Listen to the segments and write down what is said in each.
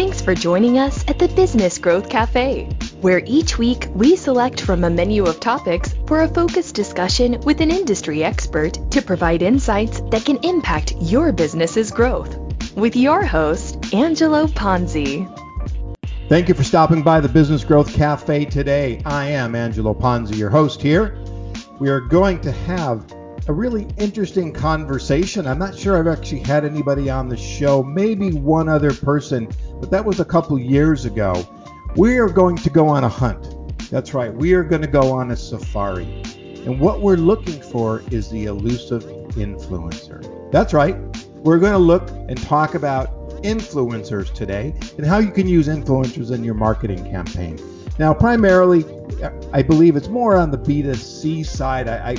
Thanks for joining us at the Business Growth Cafe, where each week we select from a menu of topics for a focused discussion with an industry expert to provide insights that can impact your business's growth. With your host, Angelo Ponzi. Thank you for stopping by the Business Growth Cafe today. I am Angelo Ponzi, your host here. We are going to have a really interesting conversation. I'm not sure I've actually had anybody on the show, maybe one other person, but that was a couple years ago. We are going to go on a hunt. That's right, we are going to go on a safari. And what we're looking for is the elusive influencer. That's right, we're going to look and talk about influencers today and how you can use influencers in your marketing campaign. Now, primarily, I believe it's more on the B2C side. I, I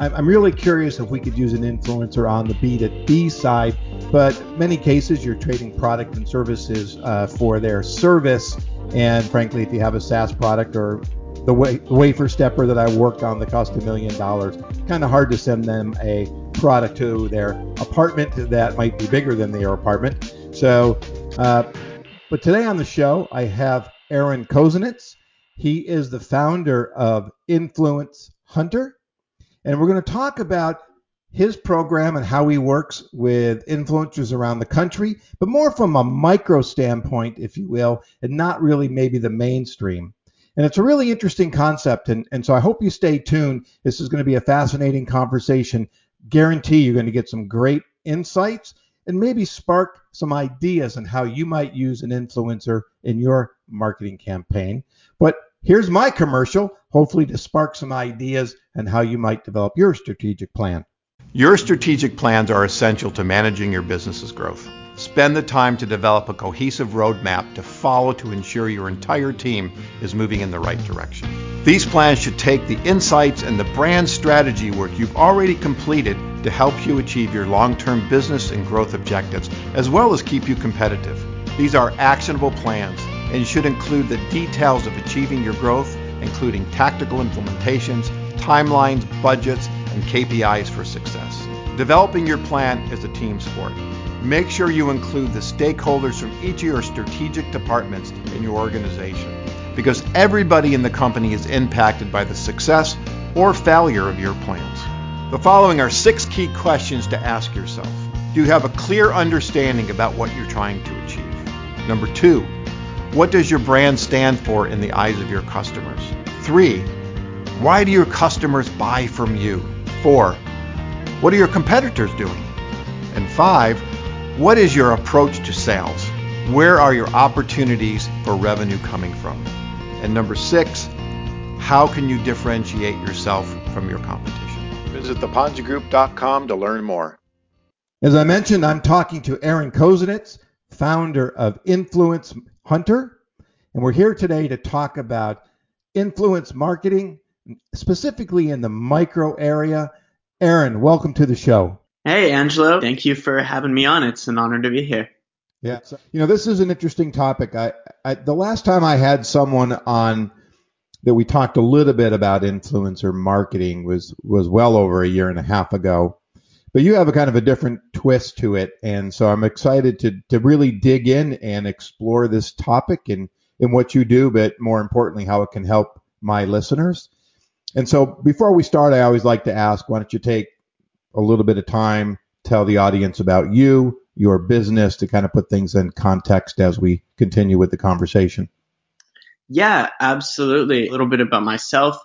I'm really curious if we could use an influencer on the B2B side, but many cases you're trading product and services uh, for their service. And frankly, if you have a SaaS product or the, the wafer stepper that I worked on that cost a million dollars, kind of hard to send them a product to their apartment that might be bigger than their apartment. So, uh, but today on the show, I have Aaron Kozinets. He is the founder of Influence Hunter. And we're going to talk about his program and how he works with influencers around the country, but more from a micro standpoint, if you will, and not really maybe the mainstream. And it's a really interesting concept. And, and so I hope you stay tuned. This is going to be a fascinating conversation. Guarantee you're going to get some great insights and maybe spark some ideas on how you might use an influencer in your marketing campaign. But Here's my commercial, hopefully to spark some ideas and how you might develop your strategic plan. Your strategic plans are essential to managing your business's growth. Spend the time to develop a cohesive roadmap to follow to ensure your entire team is moving in the right direction. These plans should take the insights and the brand strategy work you've already completed to help you achieve your long term business and growth objectives, as well as keep you competitive. These are actionable plans and should include the details of achieving your growth, including tactical implementations, timelines, budgets, and KPIs for success. Developing your plan is a team sport. Make sure you include the stakeholders from each of your strategic departments in your organization because everybody in the company is impacted by the success or failure of your plans. The following are six key questions to ask yourself. Do you have a clear understanding about what you're trying to achieve? Number two, what does your brand stand for in the eyes of your customers? Three, why do your customers buy from you? Four, what are your competitors doing? And five, what is your approach to sales? Where are your opportunities for revenue coming from? And number six, how can you differentiate yourself from your competition? Visit theponzigroup.com to learn more. As I mentioned, I'm talking to Aaron Kozinets, founder of Influence Hunter, and we're here today to talk about influence marketing, specifically in the micro area. Aaron, welcome to the show. Hey, Angelo. Thank you for having me on. It's an honor to be here. Yeah. So, you know, this is an interesting topic. I, I, the last time I had someone on that we talked a little bit about influencer marketing was was well over a year and a half ago but you have a kind of a different twist to it. And so I'm excited to, to really dig in and explore this topic and, and what you do, but more importantly, how it can help my listeners. And so before we start, I always like to ask, why don't you take a little bit of time, tell the audience about you, your business to kind of put things in context as we continue with the conversation. Yeah, absolutely. A little bit about myself.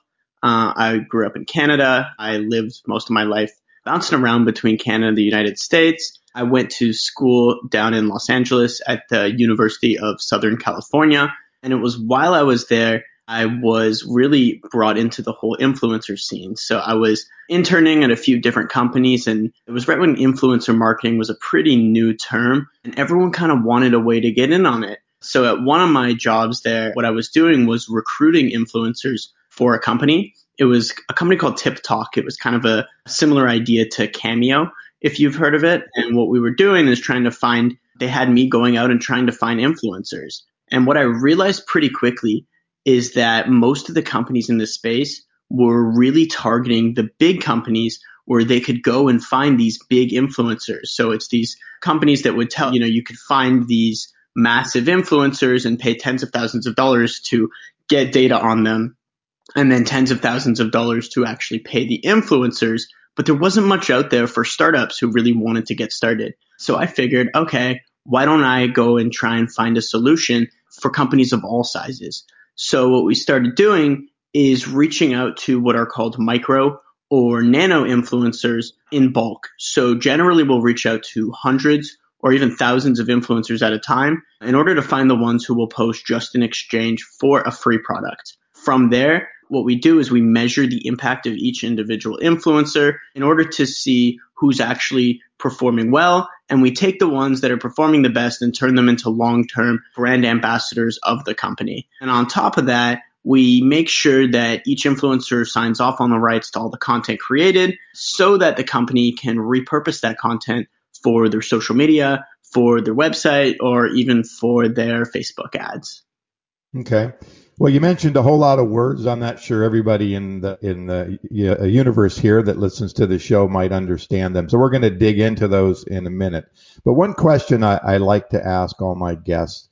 Uh, I grew up in Canada. I lived most of my life bouncing around between Canada and the United States. I went to school down in Los Angeles at the University of Southern California. And it was while I was there, I was really brought into the whole influencer scene. So I was interning at a few different companies and it was right when influencer marketing was a pretty new term and everyone kind of wanted a way to get in on it. So at one of my jobs there, what I was doing was recruiting influencers for a company it was a company called Tip Talk. It was kind of a similar idea to Cameo, if you've heard of it. And what we were doing is trying to find, they had me going out and trying to find influencers. And what I realized pretty quickly is that most of the companies in this space were really targeting the big companies where they could go and find these big influencers. So it's these companies that would tell, you know, you could find these massive influencers and pay tens of thousands of dollars to get data on them and then tens of thousands of dollars to actually pay the influencers. But there wasn't much out there for startups who really wanted to get started. So I figured, okay, why don't I go and try and find a solution for companies of all sizes? So what we started doing is reaching out to what are called micro or nano influencers in bulk. So generally we'll reach out to hundreds or even thousands of influencers at a time in order to find the ones who will post just in exchange for a free product. From there, what we do is we measure the impact of each individual influencer in order to see who's actually performing well. And we take the ones that are performing the best and turn them into long term brand ambassadors of the company. And on top of that, we make sure that each influencer signs off on the rights to all the content created so that the company can repurpose that content for their social media, for their website, or even for their Facebook ads. Okay. Well, you mentioned a whole lot of words. I'm not sure everybody in the in the universe here that listens to the show might understand them. So we're going to dig into those in a minute. But one question I, I like to ask all my guests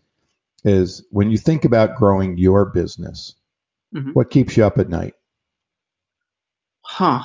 is when you think about growing your business, mm-hmm. what keeps you up at night? Huh.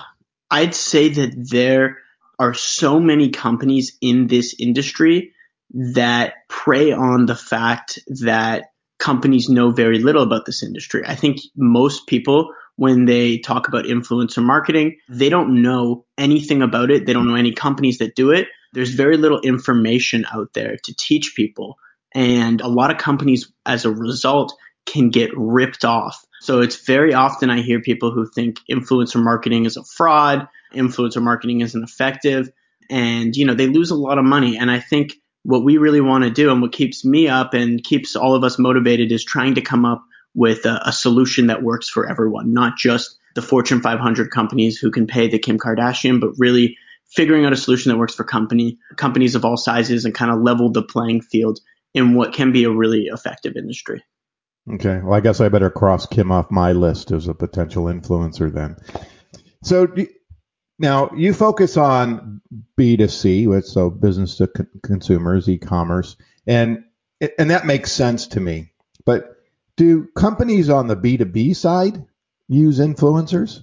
I'd say that there are so many companies in this industry that prey on the fact that companies know very little about this industry. I think most people, when they talk about influencer marketing, they don't know anything about it. They don't know any companies that do it. There's very little information out there to teach people. And a lot of companies, as a result, can get ripped off. So it's very often I hear people who think influencer marketing is a fraud, influencer marketing isn't effective, and you know, they lose a lot of money. And I think what we really want to do and what keeps me up and keeps all of us motivated is trying to come up with a, a solution that works for everyone, not just the Fortune 500 companies who can pay the Kim Kardashian, but really figuring out a solution that works for company companies of all sizes and kind of level the playing field in what can be a really effective industry. Okay. Well, I guess I better cross Kim off my list as a potential influencer then. So now you focus on B2C, which so business to consumers, e-commerce, and and that makes sense to me. But do companies on the B2B side use influencers?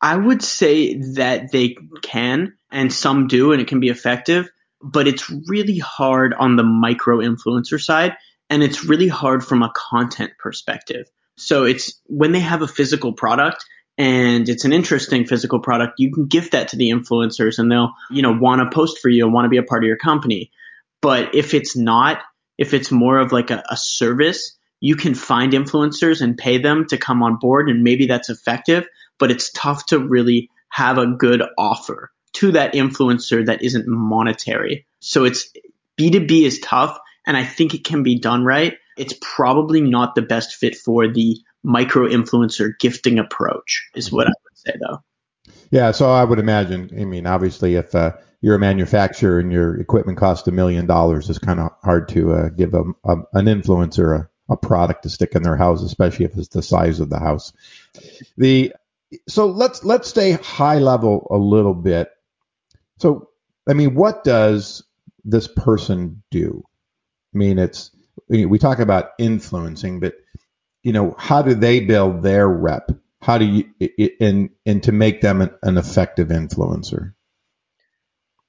I would say that they can, and some do, and it can be effective, but it's really hard on the micro influencer side, and it's really hard from a content perspective. So it's when they have a physical product and it's an interesting physical product, you can gift that to the influencers and they'll, you know, want to post for you and want to be a part of your company. But if it's not, if it's more of like a, a service, you can find influencers and pay them to come on board and maybe that's effective, but it's tough to really have a good offer to that influencer that isn't monetary. So it's B2B is tough and I think it can be done right. It's probably not the best fit for the micro influencer gifting approach is what I would say though. Yeah, so I would imagine. I mean, obviously, if uh, you're a manufacturer and your equipment costs a million dollars, it's kind of hard to uh, give a, a, an influencer a, a product to stick in their house, especially if it's the size of the house. The so let's let's stay high level a little bit. So, I mean, what does this person do? I mean, it's we talk about influencing, but you know, how do they build their rep? How do you and and to make them an, an effective influencer?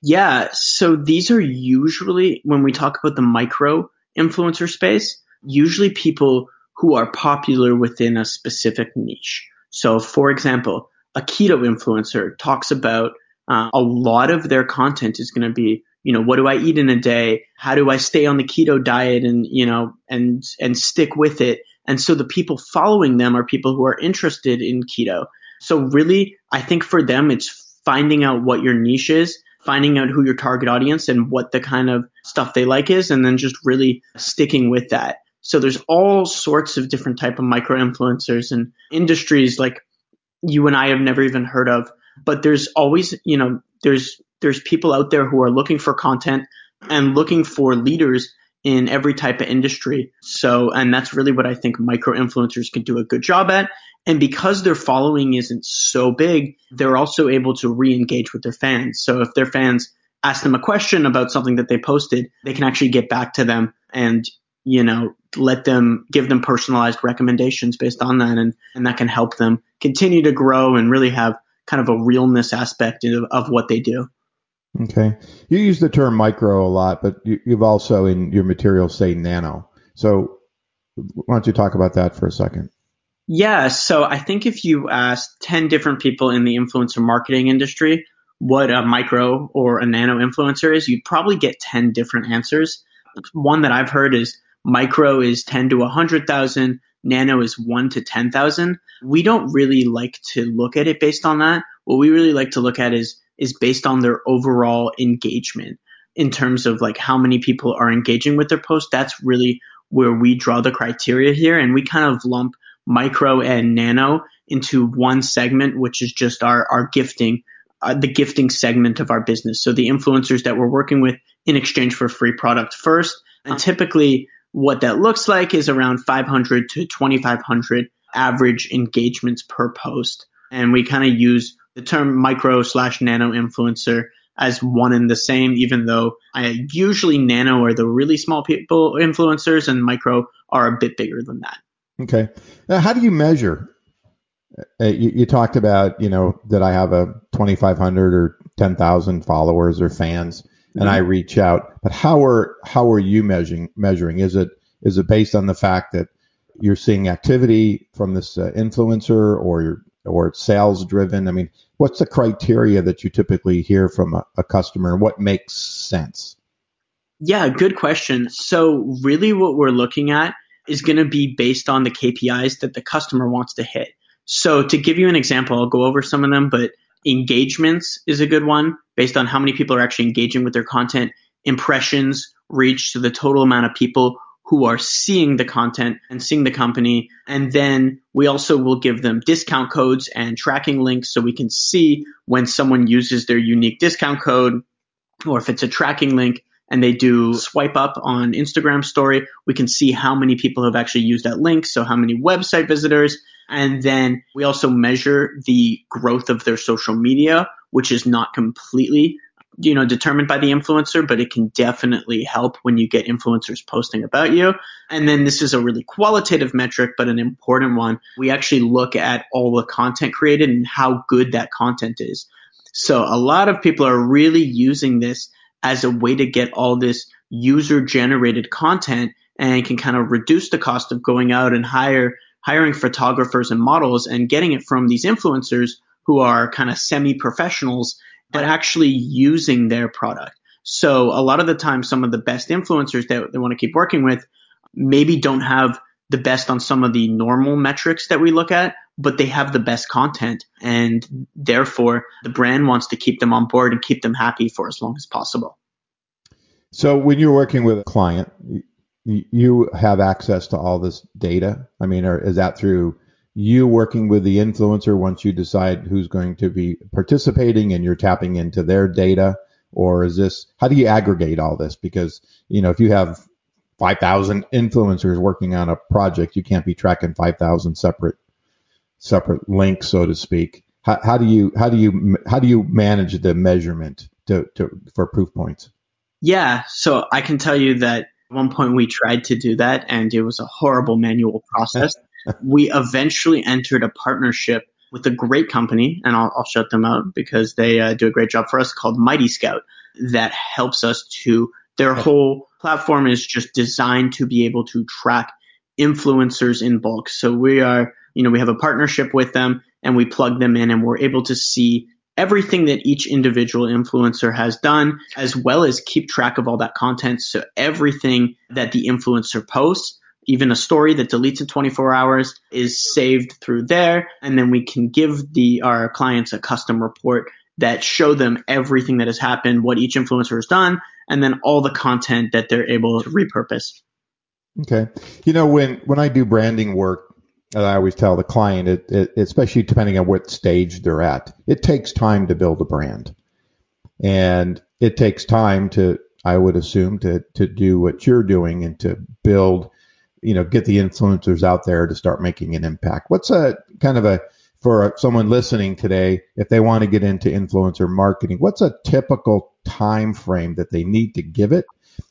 Yeah, so these are usually when we talk about the micro influencer space, usually people who are popular within a specific niche. So, for example, a keto influencer talks about uh, a lot of their content is going to be, you know, what do I eat in a day? How do I stay on the keto diet and, you know, and, and stick with it? And so the people following them are people who are interested in keto. So really, I think for them, it's finding out what your niche is, finding out who your target audience and what the kind of stuff they like is, and then just really sticking with that. So there's all sorts of different type of micro influencers and industries like you and I have never even heard of. But there's always, you know, there's there's people out there who are looking for content and looking for leaders in every type of industry. So, and that's really what I think micro influencers can do a good job at. And because their following isn't so big, they're also able to re-engage with their fans. So if their fans ask them a question about something that they posted, they can actually get back to them and you know let them give them personalized recommendations based on that and and that can help them continue to grow and really have kind of a realness aspect of, of what they do okay you use the term micro a lot but you, you've also in your materials say nano so why don't you talk about that for a second yeah so i think if you ask 10 different people in the influencer marketing industry what a micro or a nano influencer is you'd probably get 10 different answers one that i've heard is Micro is 10 to 100,000. Nano is 1 to 10,000. We don't really like to look at it based on that. What we really like to look at is is based on their overall engagement in terms of like how many people are engaging with their post. That's really where we draw the criteria here and we kind of lump micro and nano into one segment which is just our our gifting uh, the gifting segment of our business. So the influencers that we're working with in exchange for free product first and typically what that looks like is around 500 to 2,500 average engagements per post. And we kind of use the term micro slash nano influencer as one and the same, even though I usually nano are the really small people influencers and micro are a bit bigger than that. Okay. Now, how do you measure? Uh, you, you, talked about, you know, that I have a 2,500 or 10,000 followers or fans and I mm-hmm. reach out. But how are how are you measuring measuring? Is it is it based on the fact that you're seeing activity from this uh, influencer or you're, or it's sales driven? I mean, what's the criteria that you typically hear from a, a customer and what makes sense? Yeah, good question. So really what we're looking at is going to be based on the KPIs that the customer wants to hit. So to give you an example, I'll go over some of them, but engagements is a good one based on how many people are actually engaging with their content. Impressions, reach, so the total amount of people who are seeing the content and seeing the company. And then we also will give them discount codes and tracking links so we can see when someone uses their unique discount code or if it's a tracking link and they do swipe up on Instagram story, we can see how many people have actually used that link. So how many website visitors. And then we also measure the growth of their social media, which is not completely you know determined by the influencer but it can definitely help when you get influencers posting about you. And then this is a really qualitative metric but an important one. We actually look at all the content created and how good that content is. So a lot of people are really using this as a way to get all this user generated content and can kind of reduce the cost of going out and hire hiring photographers and models and getting it from these influencers who are kind of semi professionals but actually using their product. So a lot of the time some of the best influencers that they want to keep working with maybe don't have the best on some of the normal metrics that we look at, but they have the best content and therefore the brand wants to keep them on board and keep them happy for as long as possible. So when you're working with a client, you have access to all this data. I mean, is that through you working with the influencer once you decide who's going to be participating and you're tapping into their data? Or is this, how do you aggregate all this? Because, you know, if you have 5,000 influencers working on a project, you can't be tracking 5,000 separate separate links, so to speak. How, how, do you how do you how do you manage the measurement to, to for proof points? Yeah, so I can tell you that at one point we tried to do that, and it was a horrible manual process. we eventually entered a partnership with a great company, and I'll, I'll shut them out because they uh, do a great job for us called Mighty Scout that helps us to their whole platform is just designed to be able to track influencers in bulk. So we are, you know, we have a partnership with them and we plug them in and we're able to see everything that each individual influencer has done, as well as keep track of all that content. So everything that the influencer posts, even a story that deletes in 24 hours is saved through there. And then we can give the, our clients a custom report that show them everything that has happened, what each influencer has done, and then all the content that they're able to repurpose. Okay. You know, when, when I do branding work, uh, I always tell the client, it, it, especially depending on what stage they're at, it takes time to build a brand. And it takes time to, I would assume, to, to do what you're doing and to build you know get the influencers out there to start making an impact what's a kind of a for someone listening today if they want to get into influencer marketing what's a typical time frame that they need to give it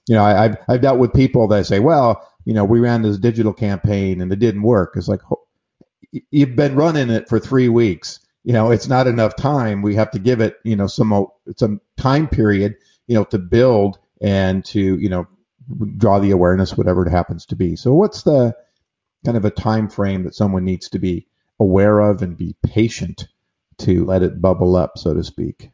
you know, I, I've, I've dealt with people that say, well, you know, we ran this digital campaign and it didn't work. It's like, you've been running it for three weeks. You know, it's not enough time. We have to give it, you know, some, some time period, you know, to build and to, you know, draw the awareness, whatever it happens to be. So what's the kind of a time frame that someone needs to be aware of and be patient to let it bubble up, so to speak?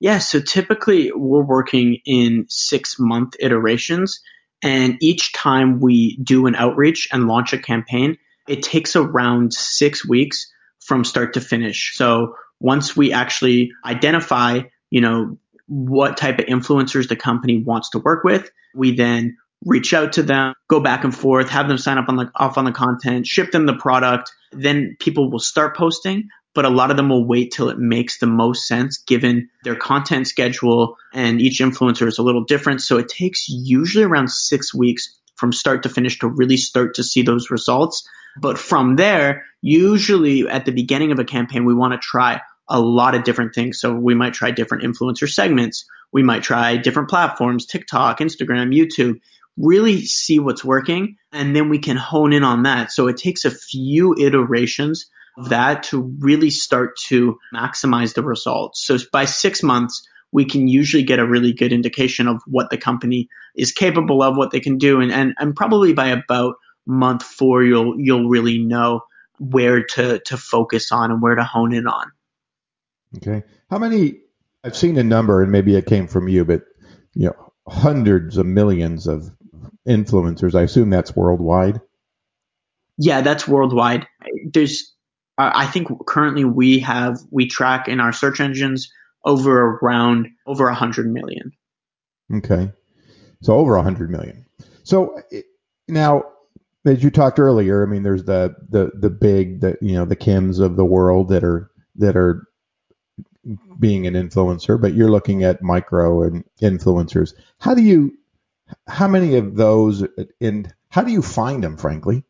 Yeah, so typically we're working in six month iterations. And each time we do an outreach and launch a campaign, it takes around six weeks from start to finish. So once we actually identify, you know, what type of influencers the company wants to work with, we then reach out to them, go back and forth, have them sign up on the off on the content, ship them the product. Then people will start posting, but a lot of them will wait till it makes the most sense given their content schedule and each influencer is a little different. So it takes usually around six weeks from start to finish to really start to see those results. But from there, usually at the beginning of a campaign, we want to try a lot of different things. So we might try different influencer segments. We might try different platforms, TikTok, Instagram, YouTube, really see what's working. And then we can hone in on that. So it takes a few iterations of that to really start to maximize the results. So by six months, we can usually get a really good indication of what the company is capable of, what they can do. And, and, and probably by about month four, you'll, you'll really know where to, to focus on and where to hone in on. Okay. How many, I've seen a number and maybe it came from you, but you know, hundreds of millions of influencers. I assume that's worldwide. Yeah, that's worldwide. There's I think currently we have we track in our search engines over around over a hundred million. Okay, so over a hundred million. So eh, now, as you talked earlier, I mean, there's the the the big the you know the Kims of the world that are that are being an influencer, but you're looking at micro and influencers. How do you how many of those and how do you find them, frankly?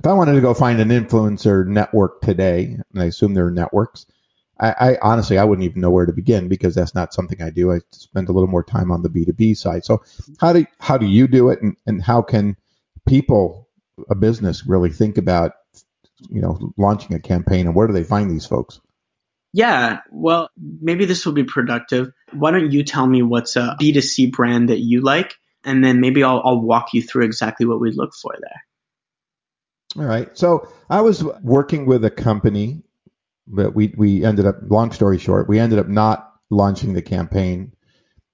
if I wanted to go find an influencer network today, and I assume there are networks, I, I, honestly I wouldn't even know where to begin because that's not something I do. I spend a little more time on the B two B side. So how do how do you do it, and, and how can people, a business, really think about you know launching a campaign, and where do they find these folks? Yeah, well, maybe this will be productive. Why don't you tell me what's a B2C brand that you like, and then maybe I'll, I'll walk you through exactly what we look for there. All right. So I was working with a company, but we, we ended up, long story short, we ended up not launching the campaign,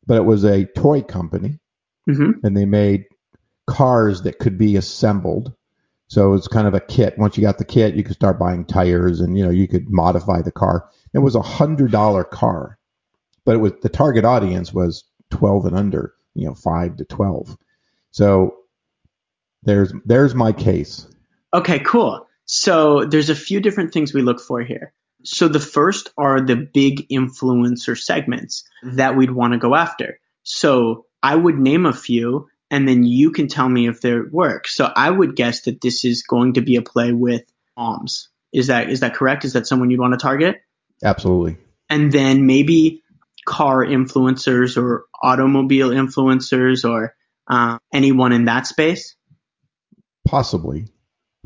but it was a toy company mm-hmm. and they made cars that could be assembled. So it's kind of a kit. Once you got the kit, you could start buying tires and, you know, you could modify the car. It was a hundred dollar car, but it was the target audience was 12 and under, you know, five to 12. So there's, there's my case. Okay, cool. So there's a few different things we look for here. So the first are the big influencer segments that we'd want to go after. So I would name a few and then you can tell me if they work. So I would guess that this is going to be a play with moms. Is that is that correct? Is that someone you'd want to target? Absolutely. And then maybe car influencers or automobile influencers or uh, anyone in that space? Possibly.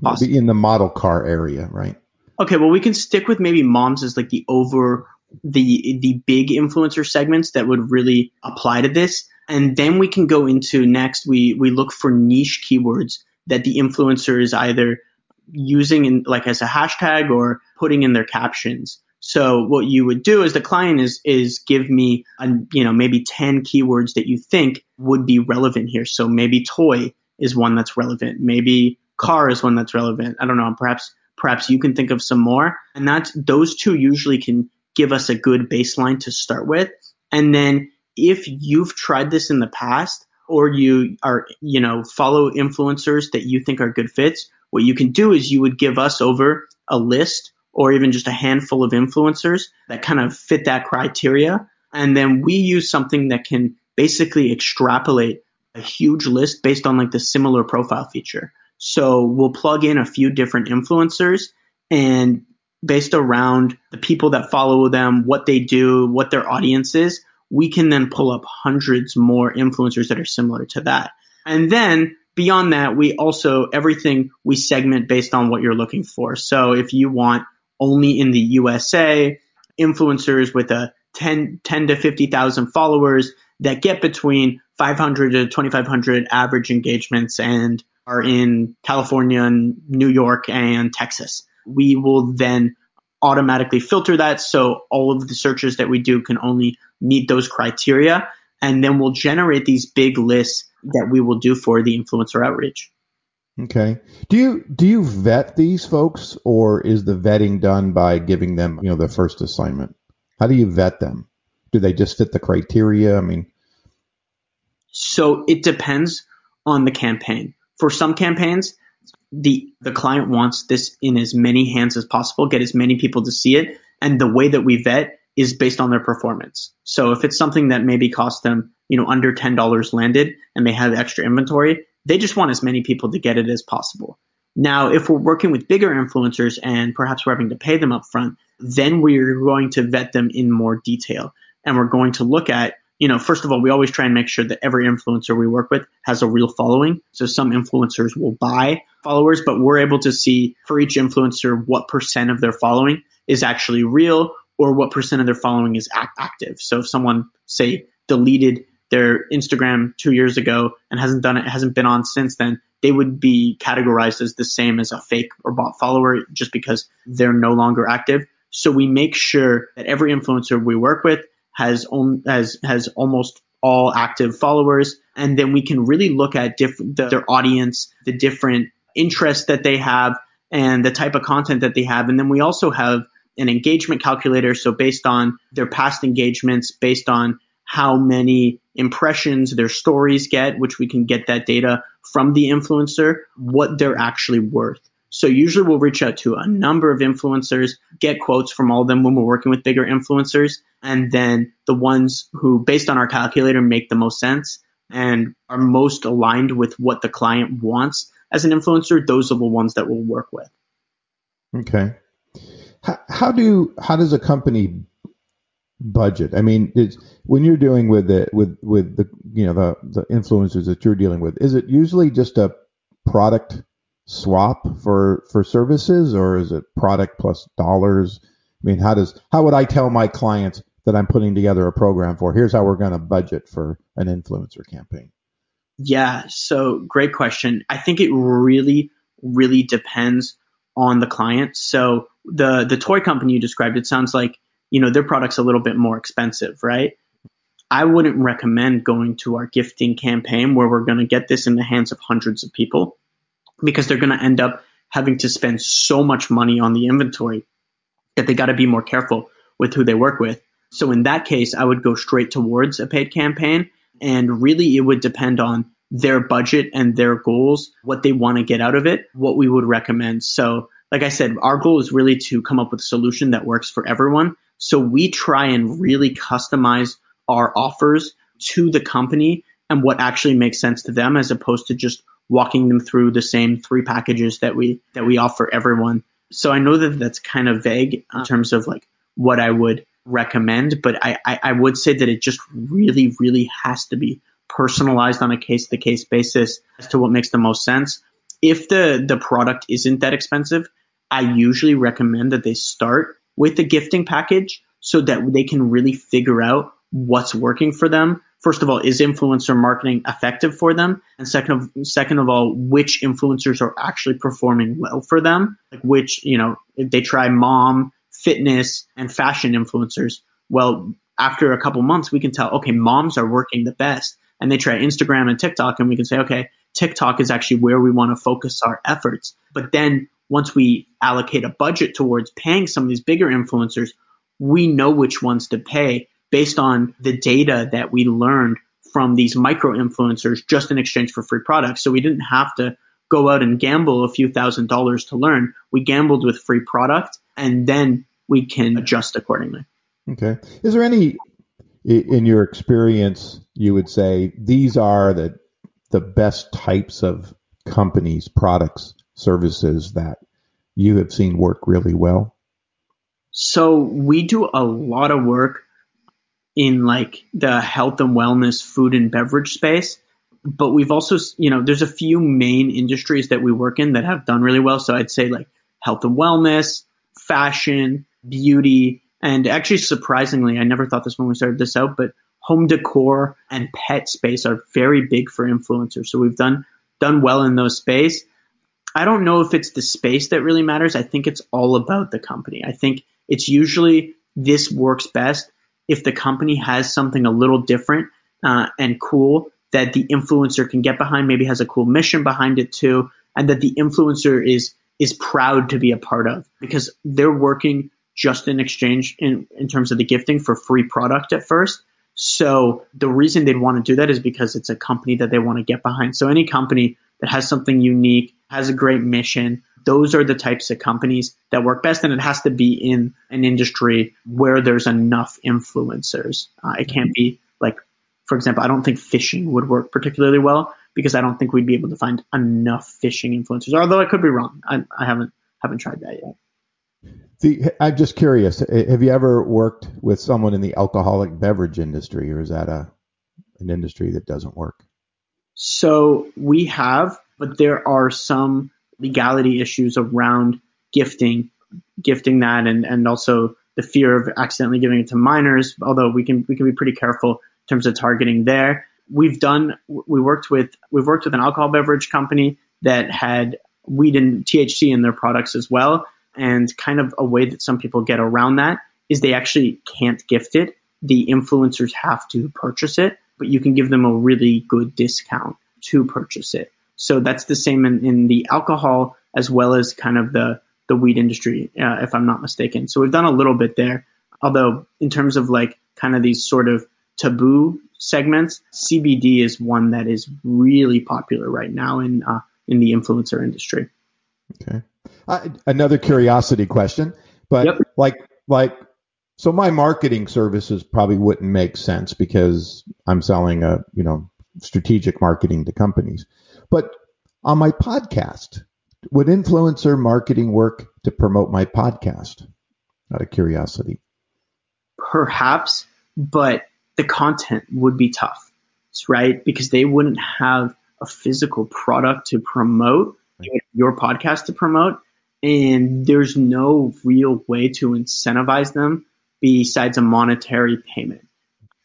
Possibly. in the model car area, right? Okay, well, we can stick with maybe moms as like the over the the big influencer segments that would really apply to this, and then we can go into next. We we look for niche keywords that the influencer is either using in like as a hashtag or putting in their captions. So what you would do as the client is is give me a, you know maybe 10 keywords that you think would be relevant here. So maybe toy is one that's relevant. Maybe car is one that's relevant. I don't know. Perhaps perhaps you can think of some more. And that's those two usually can give us a good baseline to start with. And then if you've tried this in the past or you are, you know, follow influencers that you think are good fits, what you can do is you would give us over a list or even just a handful of influencers that kind of fit that criteria. And then we use something that can basically extrapolate a huge list based on like the similar profile feature. So we'll plug in a few different influencers and based around the people that follow them, what they do, what their audience is, we can then pull up hundreds more influencers that are similar to that. And then beyond that, we also, everything we segment based on what you're looking for. So if you want only in the USA, influencers with a 10, 10 to 50,000 followers that get between 500 to 2,500 average engagements and are in California and New York and Texas. We will then automatically filter that so all of the searches that we do can only meet those criteria. And then we'll generate these big lists that we will do for the influencer outreach. Okay. Do you do you vet these folks or is the vetting done by giving them, you know, the first assignment? How do you vet them? Do they just fit the criteria? I mean, so it depends on the campaign. For some campaigns, the the client wants this in as many hands as possible, get as many people to see it, and the way that we vet is based on their performance. So if it's something that maybe cost them, you know, under $10 landed and they have extra inventory, they just want as many people to get it as possible. Now, if we're working with bigger influencers and perhaps we're having to pay them up front, then we're going to vet them in more detail. And we're going to look at, you know, first of all, we always try and make sure that every influencer we work with has a real following. So some influencers will buy followers, but we're able to see for each influencer what percent of their following is actually real or what percent of their following is active. So if someone say deleted their Instagram two years ago and hasn't done it, hasn't been on since then, they would be categorized as the same as a fake or bot follower just because they're no longer active. So we make sure that every influencer we work with has has has almost all active followers, and then we can really look at different the, their audience, the different interests that they have, and the type of content that they have, and then we also have an engagement calculator. So based on their past engagements, based on how many impressions their stories get, which we can get that data from the influencer, what they're actually worth. So usually we'll reach out to a number of influencers, get quotes from all of them when we're working with bigger influencers, and then the ones who, based on our calculator, make the most sense and are most aligned with what the client wants as an influencer, those are the ones that we'll work with. Okay. How, how do how does a company budget? I mean, when you're doing with the with with the you know the the influencers that you're dealing with, is it usually just a product swap for for services, or is it product plus dollars? I mean, how does how would I tell my clients that I'm putting together a program for? Here's how we're going to budget for an influencer campaign. Yeah, so great question. I think it really really depends on the client. So the the toy company you described, it sounds like you know their product's a little bit more expensive, right? I wouldn't recommend going to our gifting campaign where we're going to get this in the hands of hundreds of people because they're going to end up having to spend so much money on the inventory that they got to be more careful with who they work with. So in that case, I would go straight towards a paid campaign and really it would depend on their budget and their goals, what they want to get out of it, what we would recommend. So like I said, our goal is really to come up with a solution that works for everyone. So we try and really customize our offers to the company and what actually makes sense to them as opposed to just walking them through the same three packages that we that we offer everyone. So I know that that's kind of vague in terms of like what I would recommend, but I, I, I would say that it just really, really has to be personalized on a case to case basis as to what makes the most sense. If the, the product isn't that expensive, I usually recommend that they start with the gifting package so that they can really figure out what's working for them. First of all, is influencer marketing effective for them? And second of, second of all, which influencers are actually performing well for them? Like which, you know, if they try mom, fitness, and fashion influencers, well, after a couple months, we can tell, okay, moms are working the best. And they try Instagram and TikTok, and we can say, okay, TikTok is actually where we want to focus our efforts. But then once we allocate a budget towards paying some of these bigger influencers, we know which ones to pay based on the data that we learned from these micro influencers just in exchange for free products. So we didn't have to go out and gamble a few thousand dollars to learn. We gambled with free product and then we can adjust accordingly. Okay. Is there any in your experience you would say these are the the best types of companies, products services that you have seen work really well? So we do a lot of work in like the health and wellness, food and beverage space. But we've also, you know, there's a few main industries that we work in that have done really well. So I'd say like health and wellness, fashion, beauty, and actually surprisingly, I never thought this when we started this out, but home decor and pet space are very big for influencers. So we've done done well in those space. I don't know if it's the space that really matters. I think it's all about the company. I think it's usually this works best if the company has something a little different uh, and cool that the influencer can get behind, maybe has a cool mission behind it too, and that the influencer is is proud to be a part of because they're working just in exchange in, in terms of the gifting for free product at first. So the reason they'd want to do that is because it's a company that they want to get behind. So any company that has something unique, has a great mission, those are the types of companies that work best. And it has to be in an industry where there's enough influencers. Uh, it can't be like, for example, I don't think fishing would work particularly well because I don't think we'd be able to find enough fishing influencers. Although I could be wrong. I, I haven't haven't tried that yet. The, I'm just curious. Have you ever worked with someone in the alcoholic beverage industry, or is that a an industry that doesn't work? So we have, but there are some legality issues around gifting, gifting that, and and also the fear of accidentally giving it to minors. Although we can we can be pretty careful in terms of targeting there. We've done we worked with we've worked with an alcohol beverage company that had weed and THC in their products as well. And kind of a way that some people get around that is they actually can't gift it. The influencers have to purchase it, but you can give them a really good discount to purchase it. So that's the same in, in the alcohol as well as kind of the, the weed industry, uh, if I'm not mistaken. So we've done a little bit there. Although in terms of like kind of these sort of taboo segments, CBD is one that is really popular right now in uh, in the influencer industry. Okay. Uh, another curiosity question, but yep. like like so my marketing services probably wouldn't make sense because I'm selling a you know strategic marketing to companies. But on my podcast, would influencer marketing work to promote my podcast? Out of curiosity. Perhaps, but the content would be tough, right? Because they wouldn't have a physical product to promote, your podcast to promote, and there's no real way to incentivize them besides a monetary payment.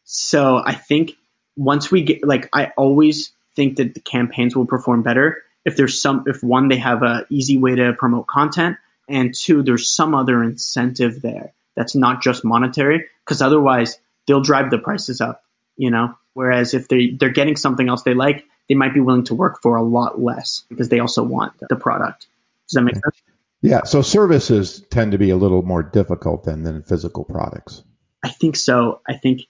So I think once we get like I always think that the campaigns will perform better if there's some if one they have a easy way to promote content and two there's some other incentive there that's not just monetary because otherwise they'll drive the prices up, you know. Whereas if they they're getting something else they like, they might be willing to work for a lot less because they also want the product. Does that make sense? Yeah. So services tend to be a little more difficult than than physical products. I think so. I think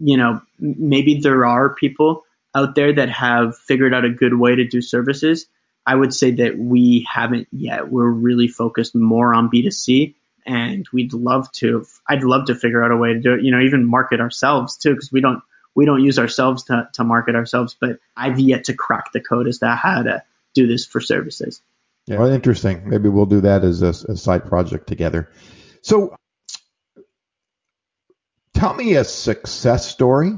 you know maybe there are people out there that have figured out a good way to do services. I would say that we haven't yet. We're really focused more on B2C and we'd love to I'd love to figure out a way to do it, you know, even market ourselves too because we don't we don't use ourselves to, to market ourselves, but I've yet to crack the code as to how to do this for services. Yeah, well, interesting. Maybe we'll do that as a, a side project together. So, tell me a success story,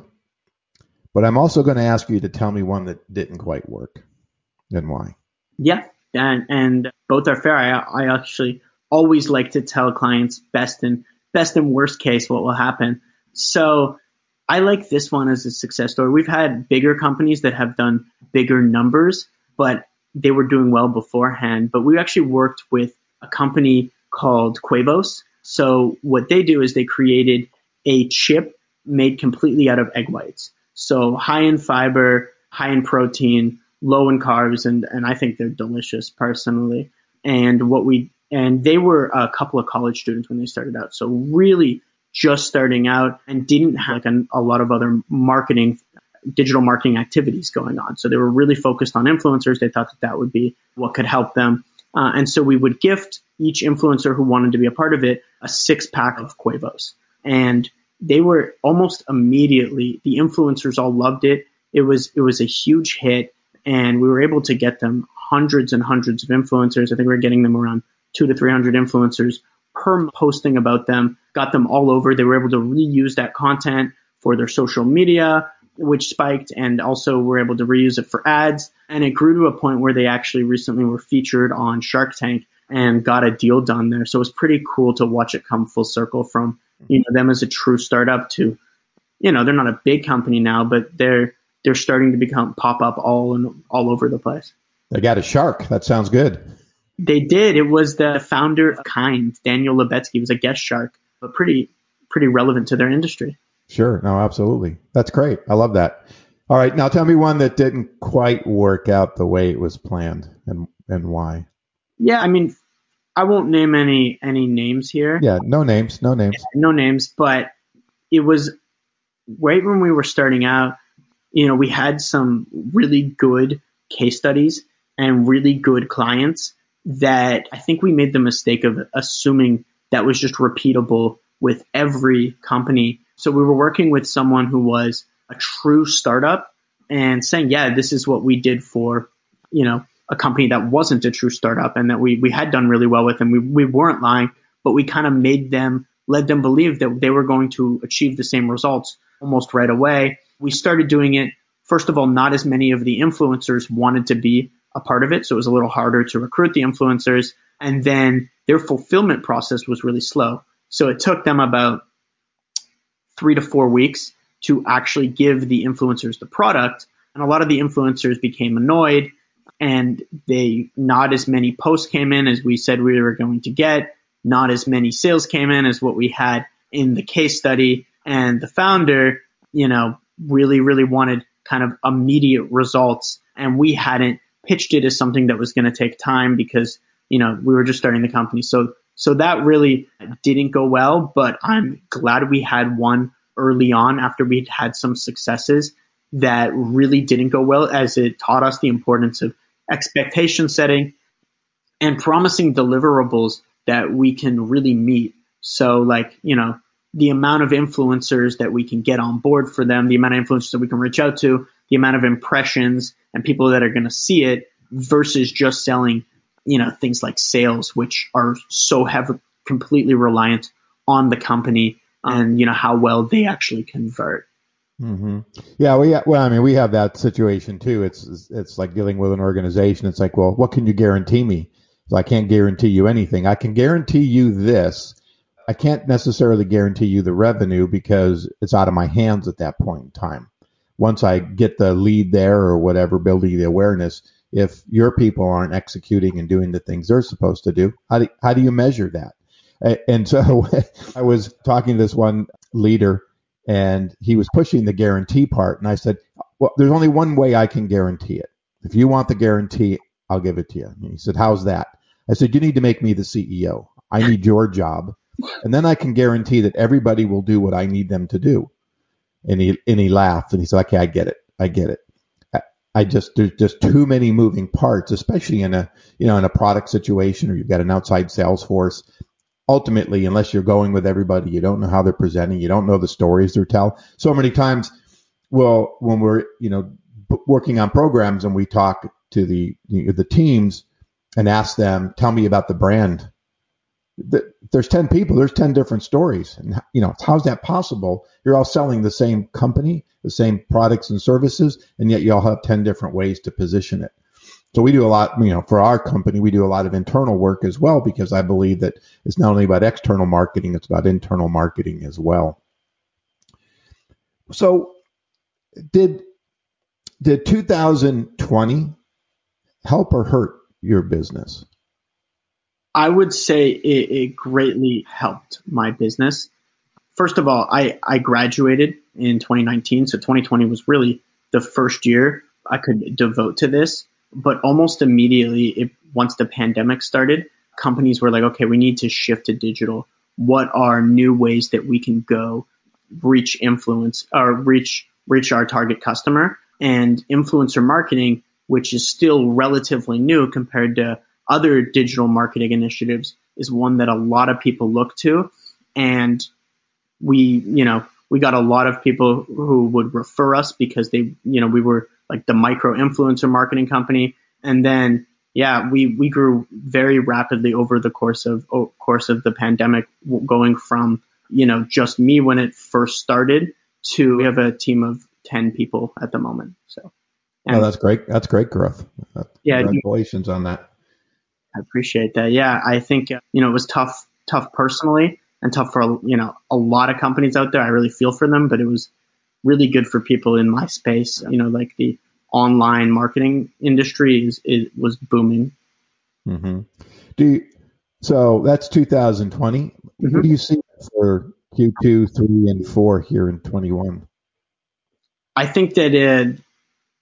but I'm also going to ask you to tell me one that didn't quite work and why. Yeah, and and both are fair. I I actually always like to tell clients best and best and worst case what will happen. So I like this one as a success story. We've had bigger companies that have done bigger numbers, but they were doing well beforehand. But we actually worked with a company called Quevos. So what they do is they created a chip made completely out of egg whites. So high in fiber, high in protein, low in carbs, and, and I think they're delicious personally. And what we and they were a couple of college students when they started out. So really just starting out and didn't have a, a lot of other marketing, digital marketing activities going on. So they were really focused on influencers. They thought that that would be what could help them. Uh, and so we would gift each influencer who wanted to be a part of it a six pack of Quevos. And they were almost immediately, the influencers all loved it. It was, it was a huge hit and we were able to get them hundreds and hundreds of influencers. I think we are getting them around two to 300 influencers per posting about them got them all over. They were able to reuse that content for their social media, which spiked, and also were able to reuse it for ads. And it grew to a point where they actually recently were featured on Shark Tank and got a deal done there. So it was pretty cool to watch it come full circle from you know them as a true startup to you know they're not a big company now, but they're they're starting to become pop up all and all over the place. They got a shark. That sounds good. They did. It was the founder of Kind, Daniel Lubetzky, was a guest shark, but pretty pretty relevant to their industry. Sure. No, absolutely. That's great. I love that. All right. Now tell me one that didn't quite work out the way it was planned and and why. Yeah, I mean, I won't name any any names here. Yeah, no names, no names. No names, but it was right when we were starting out, you know, we had some really good case studies and really good clients that I think we made the mistake of assuming that was just repeatable with every company. So we were working with someone who was a true startup and saying, yeah, this is what we did for, you know, a company that wasn't a true startup and that we, we had done really well with and we, we weren't lying, but we kind of made them, led them believe that they were going to achieve the same results almost right away. We started doing it. First of all, not as many of the influencers wanted to be a part of it. So it was a little harder to recruit the influencers. And then their fulfillment process was really slow. So it took them about three to four weeks to actually give the influencers the product. And a lot of the influencers became annoyed and they not as many posts came in as we said we were going to get. Not as many sales came in as what we had in the case study. And the founder, you know, really, really wanted kind of immediate results. And we hadn't pitched it as something that was going to take time because, you know, we were just starting the company. So, so that really didn't go well, but I'm glad we had one early on after we'd had some successes that really didn't go well as it taught us the importance of expectation setting and promising deliverables that we can really meet. So like, you know, the amount of influencers that we can get on board for them, the amount of influencers that we can reach out to, the amount of impressions and people that are going to see it versus just selling, you know, things like sales, which are so heavy, completely reliant on the company and, you know, how well they actually convert. Mm-hmm. Yeah, we well, I mean, we have that situation too. It's it's like dealing with an organization. It's like, well, what can you guarantee me? So I can't guarantee you anything. I can guarantee you this. I can't necessarily guarantee you the revenue because it's out of my hands at that point in time once I get the lead there or whatever, building the awareness, if your people aren't executing and doing the things they're supposed to do, how do, how do you measure that? And so I was talking to this one leader and he was pushing the guarantee part. And I said, well, there's only one way I can guarantee it. If you want the guarantee, I'll give it to you. And he said, how's that? I said, you need to make me the CEO. I need your job. And then I can guarantee that everybody will do what I need them to do. And he and he laughed and he said, "Okay, I get it. I get it. I, just there's just too many moving parts, especially in a you know in a product situation or you've got an outside sales force. Ultimately, unless you're going with everybody, you don't know how they're presenting, you don't know the stories they're telling. So many times, well, when we're you know working on programs and we talk to the the teams and ask them, tell me about the brand there's 10 people, there's 10 different stories. And, you know, how's that possible? You're all selling the same company, the same products and services, and yet you all have 10 different ways to position it. So we do a lot, you know, for our company, we do a lot of internal work as well because I believe that it's not only about external marketing, it's about internal marketing as well. So did did 2020 help or hurt your business? I would say it, it greatly helped my business. First of all, I, I graduated in 2019, so 2020 was really the first year I could devote to this. But almost immediately, it, once the pandemic started, companies were like, okay, we need to shift to digital. What are new ways that we can go reach influence or reach reach our target customer? And influencer marketing, which is still relatively new compared to other digital marketing initiatives is one that a lot of people look to. And we, you know, we got a lot of people who would refer us because they, you know, we were like the micro influencer marketing company. And then yeah, we, we grew very rapidly over the course of course of the pandemic, going from you know just me when it first started to we have a team of ten people at the moment. So, oh, that's great. That's great growth. Uh, yeah, congratulations on that. I appreciate that. Yeah, I think uh, you know it was tough, tough personally, and tough for you know a lot of companies out there. I really feel for them, but it was really good for people in my space. You know, like the online marketing industry is, is was booming. Mm-hmm. Do you, so that's 2020. Mm-hmm. What do you see for Q2, three, and four here in 21? I think that it,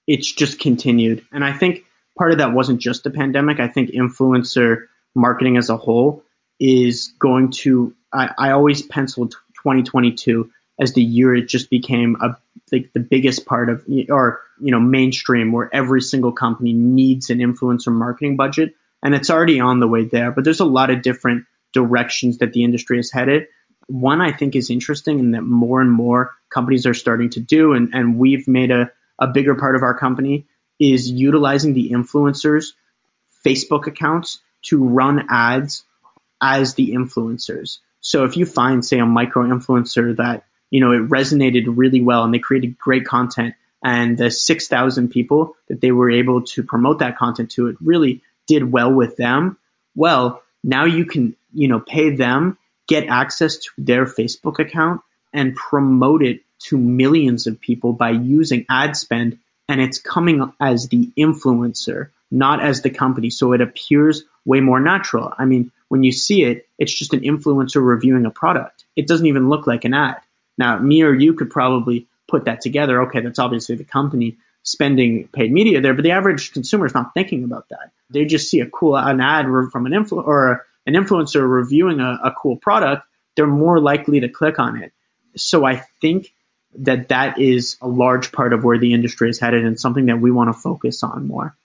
it's just continued, and I think part of that wasn't just the pandemic. I think influencer marketing as a whole is going to. I, I always penciled 2022 as the year it just became a like the biggest part of or you know mainstream where every single company needs an influencer marketing budget. And it's already on the way there but there's a lot of different directions that the industry is headed. One i think is interesting and that more and more companies are starting to do and, and we've made a, a bigger part of our company is utilizing the influencers facebook accounts to run ads as the influencers so if you find say a micro influencer that you know, it resonated really well and they created great content. And the 6,000 people that they were able to promote that content to, it really did well with them. Well, now you can, you know, pay them, get access to their Facebook account and promote it to millions of people by using ad spend. And it's coming as the influencer, not as the company. So it appears way more natural. I mean, when you see it, it's just an influencer reviewing a product. It doesn't even look like an ad. Now, me or you could probably put that together. Okay, that's obviously the company spending paid media there, but the average consumer is not thinking about that. They just see a cool an ad from an influ- or an influencer reviewing a, a cool product. They're more likely to click on it. So I think that that is a large part of where the industry is headed and something that we want to focus on more.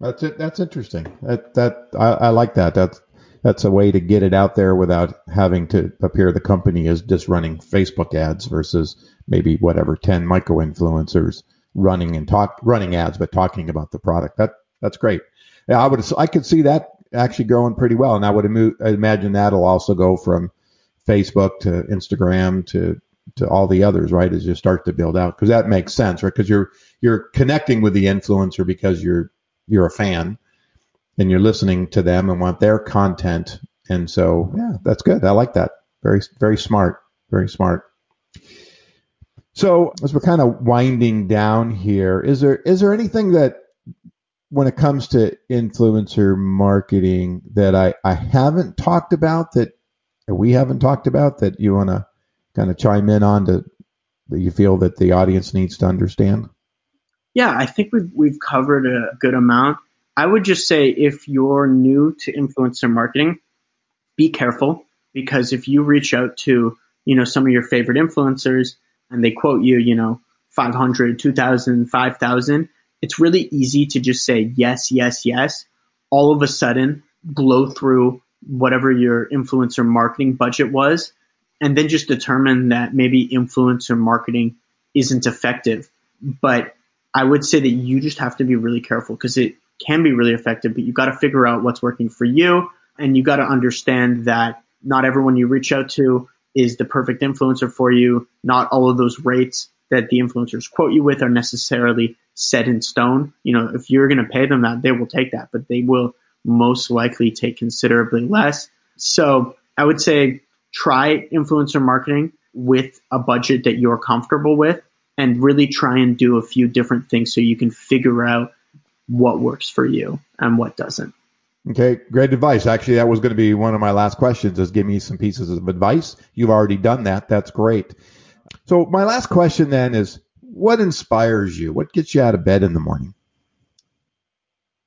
That's it. That's interesting. That that I, I like that. That's that's a way to get it out there without having to appear the company is just running Facebook ads versus maybe whatever 10 micro influencers running and talk running ads but talking about the product. That that's great. Yeah, I would I could see that actually growing pretty well and I would imagine that'll also go from Facebook to Instagram to to all the others, right? As you start to build out because that makes sense, right? Because you're you're connecting with the influencer because you're you're a fan and you're listening to them and want their content. And so, yeah, that's good. I like that. Very, very smart. Very smart. So as we're kind of winding down here, is there is there anything that when it comes to influencer marketing that I, I haven't talked about that we haven't talked about that you want to kind of chime in on to that you feel that the audience needs to understand? Yeah, I think we've we've covered a good amount. I would just say if you're new to influencer marketing, be careful because if you reach out to, you know, some of your favorite influencers and they quote you, you know, 500, 2000, 5000, it's really easy to just say yes, yes, yes. All of a sudden blow through whatever your influencer marketing budget was and then just determine that maybe influencer marketing isn't effective. But I would say that you just have to be really careful because it can be really effective, but you've got to figure out what's working for you. And you've got to understand that not everyone you reach out to is the perfect influencer for you. Not all of those rates that the influencers quote you with are necessarily set in stone. You know, if you're going to pay them that, they will take that, but they will most likely take considerably less. So I would say try influencer marketing with a budget that you're comfortable with and really try and do a few different things so you can figure out what works for you and what doesn't. Okay, great advice. Actually, that was going to be one of my last questions is give me some pieces of advice. You've already done that. That's great. So my last question then is what inspires you? What gets you out of bed in the morning?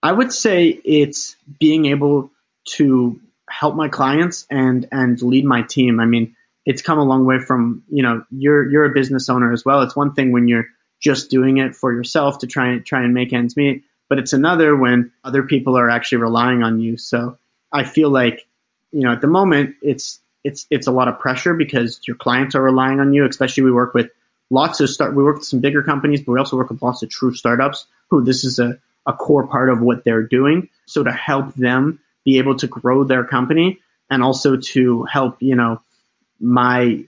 I would say it's being able to help my clients and and lead my team. I mean, it's come a long way from, you know, you're you're a business owner as well. It's one thing when you're just doing it for yourself to try and try and make ends meet but it's another when other people are actually relying on you. So I feel like, you know, at the moment it's it's it's a lot of pressure because your clients are relying on you. Especially we work with lots of start we work with some bigger companies, but we also work with lots of true startups who this is a a core part of what they're doing. So to help them be able to grow their company and also to help, you know, my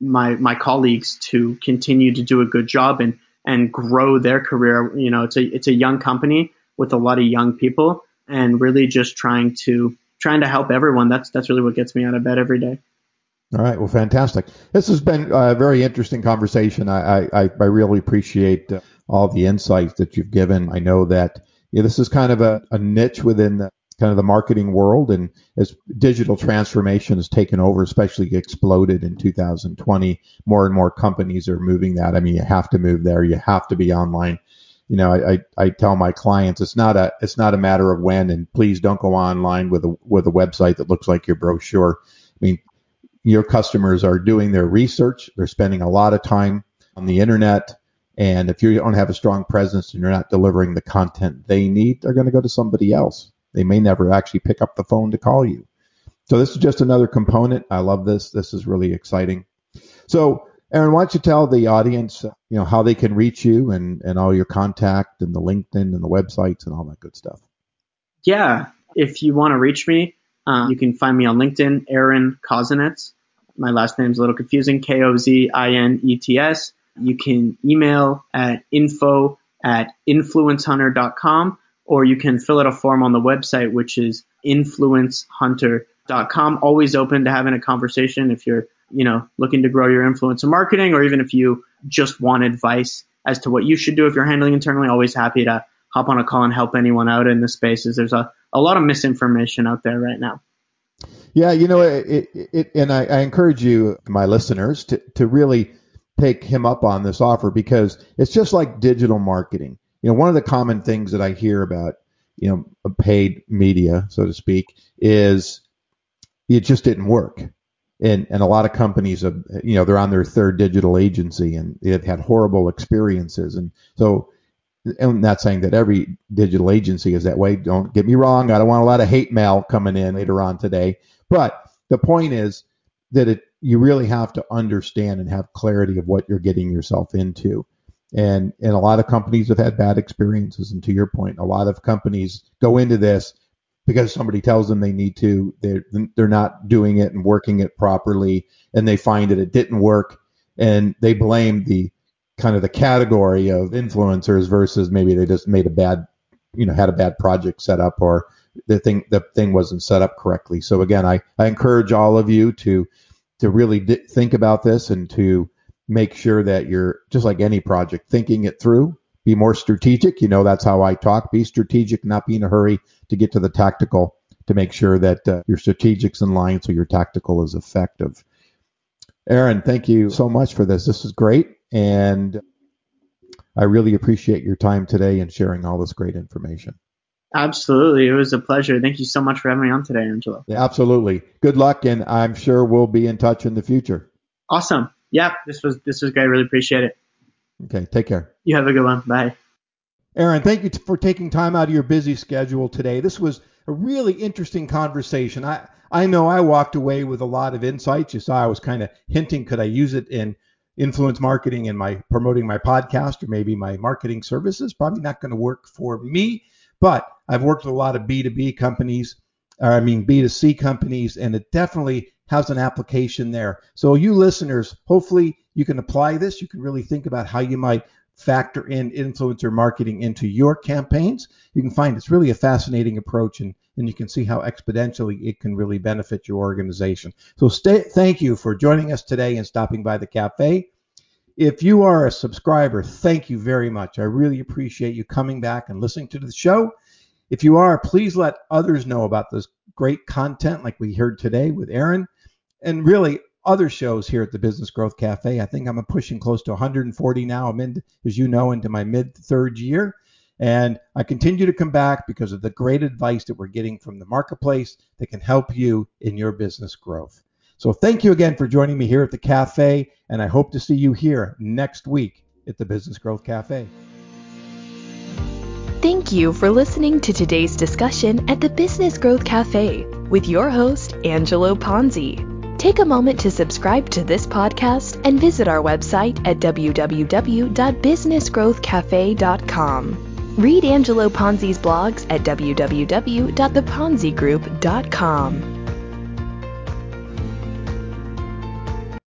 my my colleagues to continue to do a good job and and grow their career. You know, it's a it's a young company with a lot of young people and really just trying to trying to help everyone. That's that's really what gets me out of bed every day. All right. Well, fantastic. This has been a very interesting conversation. I I, I really appreciate uh, all the insights that you've given. I know that this is kind of a, a niche within the kind of the marketing world, and as digital transformation has taken over, especially exploded in 2020, more and more companies are moving that. I mean, you have to move there. You have to be online. You know, I, I, I tell my clients it's not a it's not a matter of when, and please don't go online with a with a website that looks like your brochure. I mean, your customers are doing their research. They're spending a lot of time on the internet. And if you don't have a strong presence and you're not delivering the content they need, they're going to go to somebody else. They may never actually pick up the phone to call you. So this is just another component. I love this. This is really exciting. So Aaron, why don't you tell the audience, you know, how they can reach you and, and all your contact and the LinkedIn and the websites and all that good stuff. Yeah. If you want to reach me, um, you can find me on LinkedIn, Aaron Kozinets. My last name's a little confusing, K-O-Z-I-N-E-T-S. You can email at info at influencehunter.com or you can fill out a form on the website, which is influencehunter.com. Always open to having a conversation if you're, you know, looking to grow your influencer marketing or even if you just want advice as to what you should do if you're handling internally, always happy to hop on a call and help anyone out in the spaces. There's a, a lot of misinformation out there right now. Yeah, you know, it, it, it and I, I, encourage you, my listeners, to, to really take him up on this offer because it's just like digital marketing. You know, one of the common things that I hear about, you know, paid media, so to speak, is it just didn't work. And, and a lot of companies, have, you know, they're on their third digital agency and they've had horrible experiences. And so I'm not saying that every digital agency is that way. Don't get me wrong. I don't want a lot of hate mail coming in later on today. But the point is that it, you really have to understand and have clarity of what you're getting yourself into. And and a lot of companies have had bad experiences. And to your point, a lot of companies go into this because somebody tells them they need to. They're they're not doing it and working it properly, and they find that it didn't work, and they blame the kind of the category of influencers versus maybe they just made a bad, you know, had a bad project set up or the thing the thing wasn't set up correctly. So again, I I encourage all of you to to really di- think about this and to make sure that you're just like any project, thinking it through. Be more strategic. You know, that's how I talk. Be strategic, not be in a hurry to get to the tactical to make sure that uh, your strategic's in line so your tactical is effective. Aaron, thank you so much for this. This is great. And I really appreciate your time today and sharing all this great information. Absolutely. It was a pleasure. Thank you so much for having me on today, Angelo. Yeah, absolutely. Good luck, and I'm sure we'll be in touch in the future. Awesome yeah, this was this was great. Really appreciate it. Okay, take care. You have a good one. Bye. Aaron, thank you for taking time out of your busy schedule today. This was a really interesting conversation. I I know I walked away with a lot of insights. You saw I was kind of hinting could I use it in influence marketing and my promoting my podcast or maybe my marketing services. Probably not going to work for me, but I've worked with a lot of B2B companies, or I mean B2C companies, and it definitely has an application there. So you listeners, hopefully you can apply this. You can really think about how you might factor in influencer marketing into your campaigns. You can find it's really a fascinating approach and, and you can see how exponentially it can really benefit your organization. So stay, thank you for joining us today and stopping by the cafe. If you are a subscriber, thank you very much. I really appreciate you coming back and listening to the show. If you are, please let others know about this great content like we heard today with Aaron and really other shows here at the Business Growth Cafe. I think I'm pushing close to 140 now. I'm in, as you know, into my mid third year. And I continue to come back because of the great advice that we're getting from the marketplace that can help you in your business growth. So thank you again for joining me here at the cafe, and I hope to see you here next week at the Business Growth Cafe. Thank you for listening to today's discussion at the Business Growth Cafe with your host, Angelo Ponzi. Take a moment to subscribe to this podcast and visit our website at www.businessgrowthcafe.com. Read Angelo Ponzi's blogs at www.theponzigroup.com.